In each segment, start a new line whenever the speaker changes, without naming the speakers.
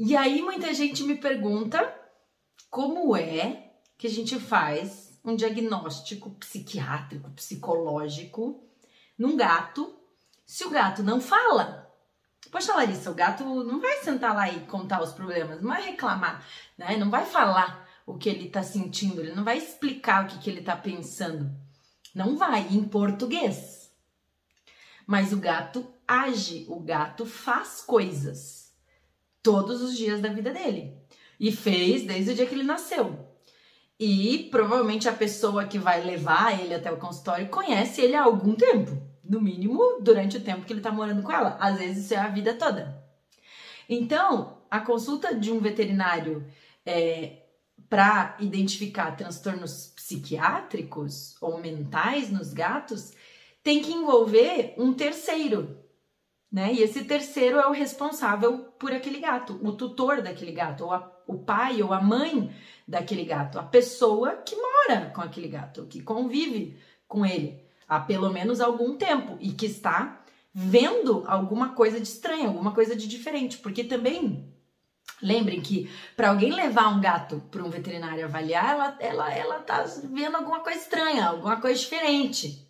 E aí muita gente me pergunta como é que a gente faz um diagnóstico psiquiátrico, psicológico num gato se o gato não fala. Poxa, Larissa, o gato não vai sentar lá e contar os problemas, não vai reclamar, né? Não vai falar o que ele tá sentindo, ele não vai explicar o que, que ele tá pensando. Não vai, em português. Mas o gato age, o gato faz coisas todos os dias da vida dele. E fez desde o dia que ele nasceu. E provavelmente a pessoa que vai levar ele até o consultório conhece ele há algum tempo. No mínimo, durante o tempo que ele tá morando com ela. Às vezes isso é a vida toda. Então, a consulta de um veterinário é, para identificar transtornos psiquiátricos ou mentais nos gatos tem que envolver um terceiro, né? E esse terceiro é o responsável por aquele gato, o tutor daquele gato, ou a, o pai ou a mãe daquele gato, a pessoa que mora com aquele gato, que convive com ele há pelo menos algum tempo e que está vendo alguma coisa de estranho, alguma coisa de diferente, porque também lembrem que para alguém levar um gato para um veterinário avaliar, ela ela ela tá vendo alguma coisa estranha, alguma coisa diferente.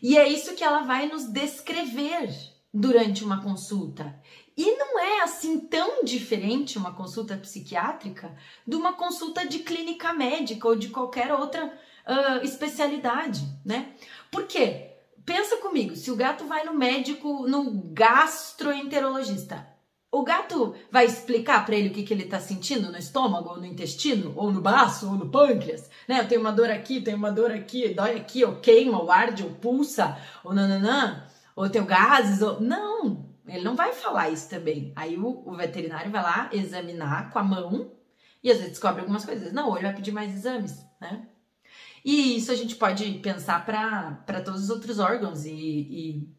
E é isso que ela vai nos descrever durante uma consulta. E não é assim tão diferente uma consulta psiquiátrica de uma consulta de clínica médica ou de qualquer outra uh, especialidade, né? Por quê? Pensa comigo, se o gato vai no médico, no gastroenterologista, o gato vai explicar para ele o que, que ele tá sentindo no estômago, ou no intestino, ou no baço, ou no pâncreas, né? Eu tenho uma dor aqui, tenho uma dor aqui, dói aqui, ou queima, ou arde, ou pulsa, ou nananã, ou tenho gases, ou... Não, ele não vai falar isso também. Aí o, o veterinário vai lá examinar com a mão e às vezes descobre algumas coisas. Não, ou ele vai pedir mais exames, né? E isso a gente pode pensar para todos os outros órgãos e, e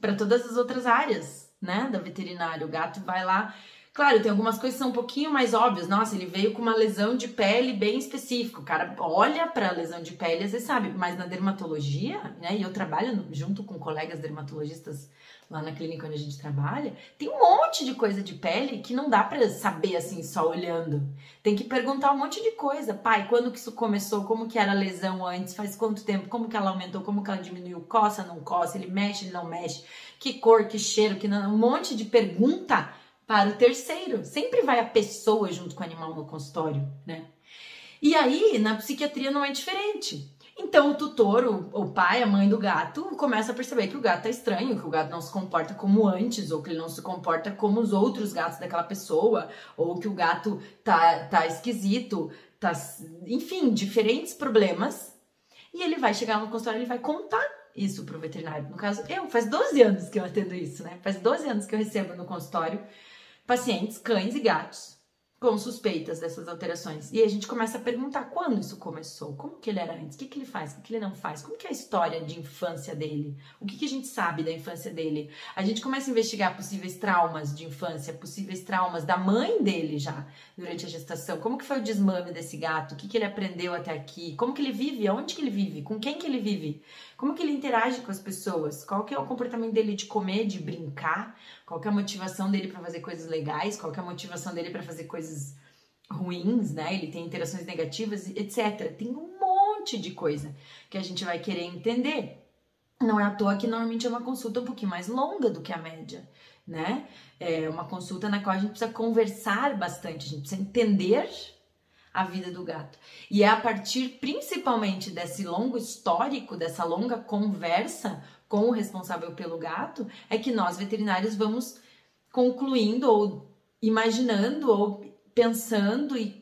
para todas as outras áreas, né, da veterinária. O gato vai lá. Claro, tem algumas coisas que são um pouquinho mais óbvias. Nossa, ele veio com uma lesão de pele bem específica. O cara olha para a lesão de pele, às vezes sabe, mas na dermatologia, né? E eu trabalho junto com colegas dermatologistas lá na clínica onde a gente trabalha, tem um monte de coisa de pele que não dá para saber assim só olhando. Tem que perguntar um monte de coisa. Pai, quando que isso começou? Como que era a lesão antes? Faz quanto tempo? Como que ela aumentou? Como que ela diminuiu? Coça, não coça? Ele mexe, ele não mexe? Que cor, que cheiro, que não... um monte de pergunta para o terceiro. Sempre vai a pessoa junto com o animal no consultório, né? E aí, na psiquiatria não é diferente. Então o tutor, o, o, pai, a mãe do gato, começa a perceber que o gato tá estranho, que o gato não se comporta como antes, ou que ele não se comporta como os outros gatos daquela pessoa, ou que o gato tá, tá esquisito, tá, enfim, diferentes problemas. E ele vai chegar no consultório e vai contar isso pro veterinário. No caso, eu, faz 12 anos que eu atendo isso, né? Faz 12 anos que eu recebo no consultório pacientes, cães e gatos com suspeitas dessas alterações. E a gente começa a perguntar quando isso começou, como que ele era antes, o que, que ele faz, o que, que ele não faz, como que é a história de infância dele, o que, que a gente sabe da infância dele. A gente começa a investigar possíveis traumas de infância, possíveis traumas da mãe dele já durante a gestação, como que foi o desmame desse gato, o que, que ele aprendeu até aqui, como que ele vive, onde que ele vive, com quem que ele vive, como que ele interage com as pessoas, qual que é o comportamento dele de comer, de brincar, qual que é a motivação dele para fazer coisas legais, qual que é a motivação dele para fazer coisas ruins, né? Ele tem interações negativas, etc. Tem um monte de coisa que a gente vai querer entender. Não é à toa que normalmente é uma consulta um pouquinho mais longa do que a média, né? É uma consulta na qual a gente precisa conversar bastante, a gente precisa entender a vida do gato. E é a partir principalmente desse longo histórico, dessa longa conversa com o responsável pelo gato, é que nós veterinários vamos concluindo ou imaginando ou pensando e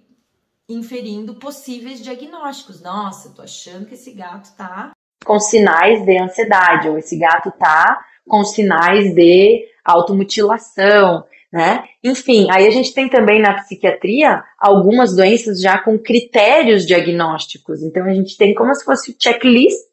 inferindo possíveis diagnósticos. Nossa, tô achando que esse gato tá
com sinais de ansiedade, ou esse gato tá com sinais de automutilação, né? Enfim, aí a gente tem também na psiquiatria algumas doenças já com critérios diagnósticos. Então a gente tem como se fosse checklists,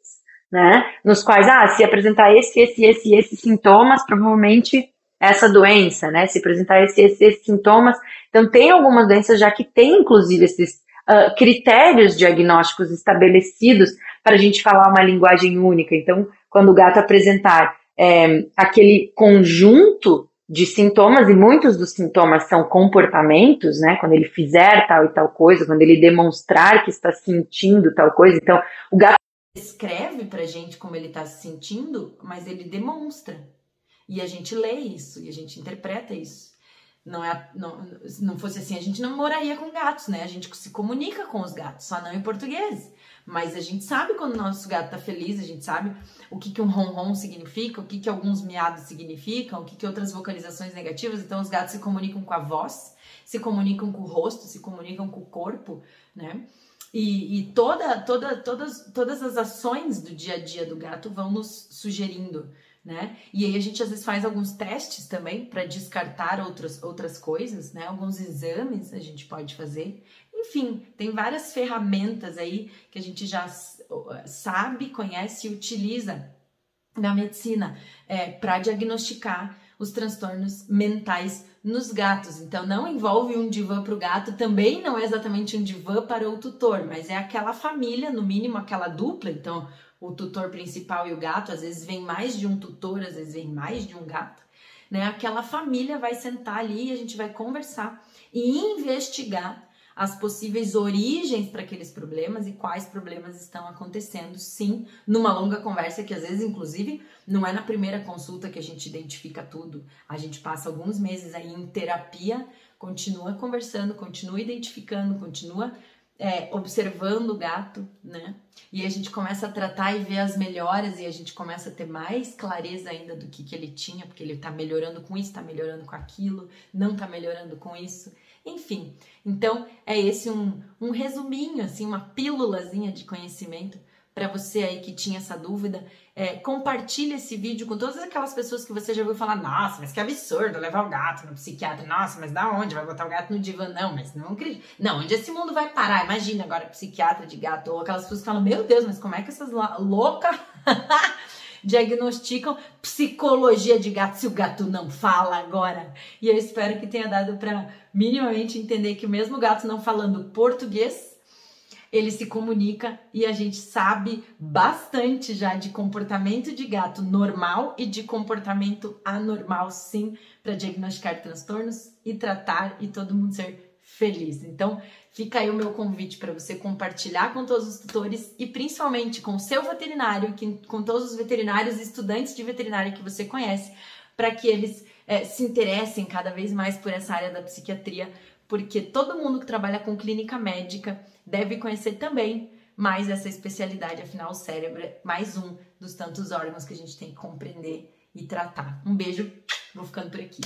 né? Nos quais, ah, se apresentar esse, esse, esse, esses sintomas, provavelmente essa doença, né? Se apresentar esses, esses, esses sintomas. Então, tem algumas doenças já que tem, inclusive, esses uh, critérios diagnósticos estabelecidos para a gente falar uma linguagem única. Então, quando o gato apresentar é, aquele conjunto de sintomas, e muitos dos sintomas são comportamentos, né? Quando ele fizer tal e tal coisa, quando ele demonstrar que está sentindo tal coisa. Então, o gato
escreve pra gente como ele está se sentindo, mas ele demonstra. E a gente lê isso, e a gente interpreta isso. Não, é, não, se não fosse assim, a gente não moraria com gatos, né? A gente se comunica com os gatos, só não em português. Mas a gente sabe quando o nosso gato tá feliz, a gente sabe o que, que um ronron significa, o que, que alguns miados significam, o que, que outras vocalizações negativas. Então, os gatos se comunicam com a voz, se comunicam com o rosto, se comunicam com o corpo, né? E, e toda, toda, todas, todas as ações do dia a dia do gato vão nos sugerindo, né? E aí a gente às vezes faz alguns testes também para descartar outras, outras coisas, né? Alguns exames a gente pode fazer. Enfim, tem várias ferramentas aí que a gente já sabe, conhece e utiliza na medicina é, para diagnosticar os transtornos mentais nos gatos. Então, não envolve um divã para o gato, também não é exatamente um divã para o tutor, mas é aquela família, no mínimo aquela dupla. Então, o tutor principal e o gato, às vezes vem mais de um tutor, às vezes vem mais de um gato. Né? Aquela família vai sentar ali e a gente vai conversar e investigar as possíveis origens para aqueles problemas e quais problemas estão acontecendo, sim, numa longa conversa que às vezes, inclusive, não é na primeira consulta que a gente identifica tudo. A gente passa alguns meses aí em terapia, continua conversando, continua identificando, continua é, observando o gato, né? E a gente começa a tratar e ver as melhoras e a gente começa a ter mais clareza ainda do que, que ele tinha, porque ele tá melhorando com isso, tá melhorando com aquilo, não tá melhorando com isso. Enfim, então é esse um, um resuminho, assim, uma pílulazinha de conhecimento para você aí que tinha essa dúvida. É, compartilhe esse vídeo com todas aquelas pessoas que você já ouviu falar: nossa, mas que absurdo levar o gato no psiquiatra. Nossa, mas da onde? Vai botar o gato no divã? Não, mas não acredito. Não, onde esse mundo vai parar? Imagina agora psiquiatra de gato. Ou aquelas pessoas que falam: meu Deus, mas como é que essas loucas diagnosticam psicologia de gato se o gato não fala agora. E eu espero que tenha dado para minimamente entender que mesmo o gato não falando português, ele se comunica e a gente sabe bastante já de comportamento de gato normal e de comportamento anormal, sim, para diagnosticar transtornos e tratar e todo mundo ser feliz. Então, fica aí o meu convite para você compartilhar com todos os tutores e principalmente com o seu veterinário, que, com todos os veterinários e estudantes de veterinária que você conhece, para que eles é, se interessem cada vez mais por essa área da psiquiatria, porque todo mundo que trabalha com clínica médica deve conhecer também mais essa especialidade, afinal, o cérebro é mais um dos tantos órgãos que a gente tem que compreender e tratar. Um beijo, vou ficando por aqui.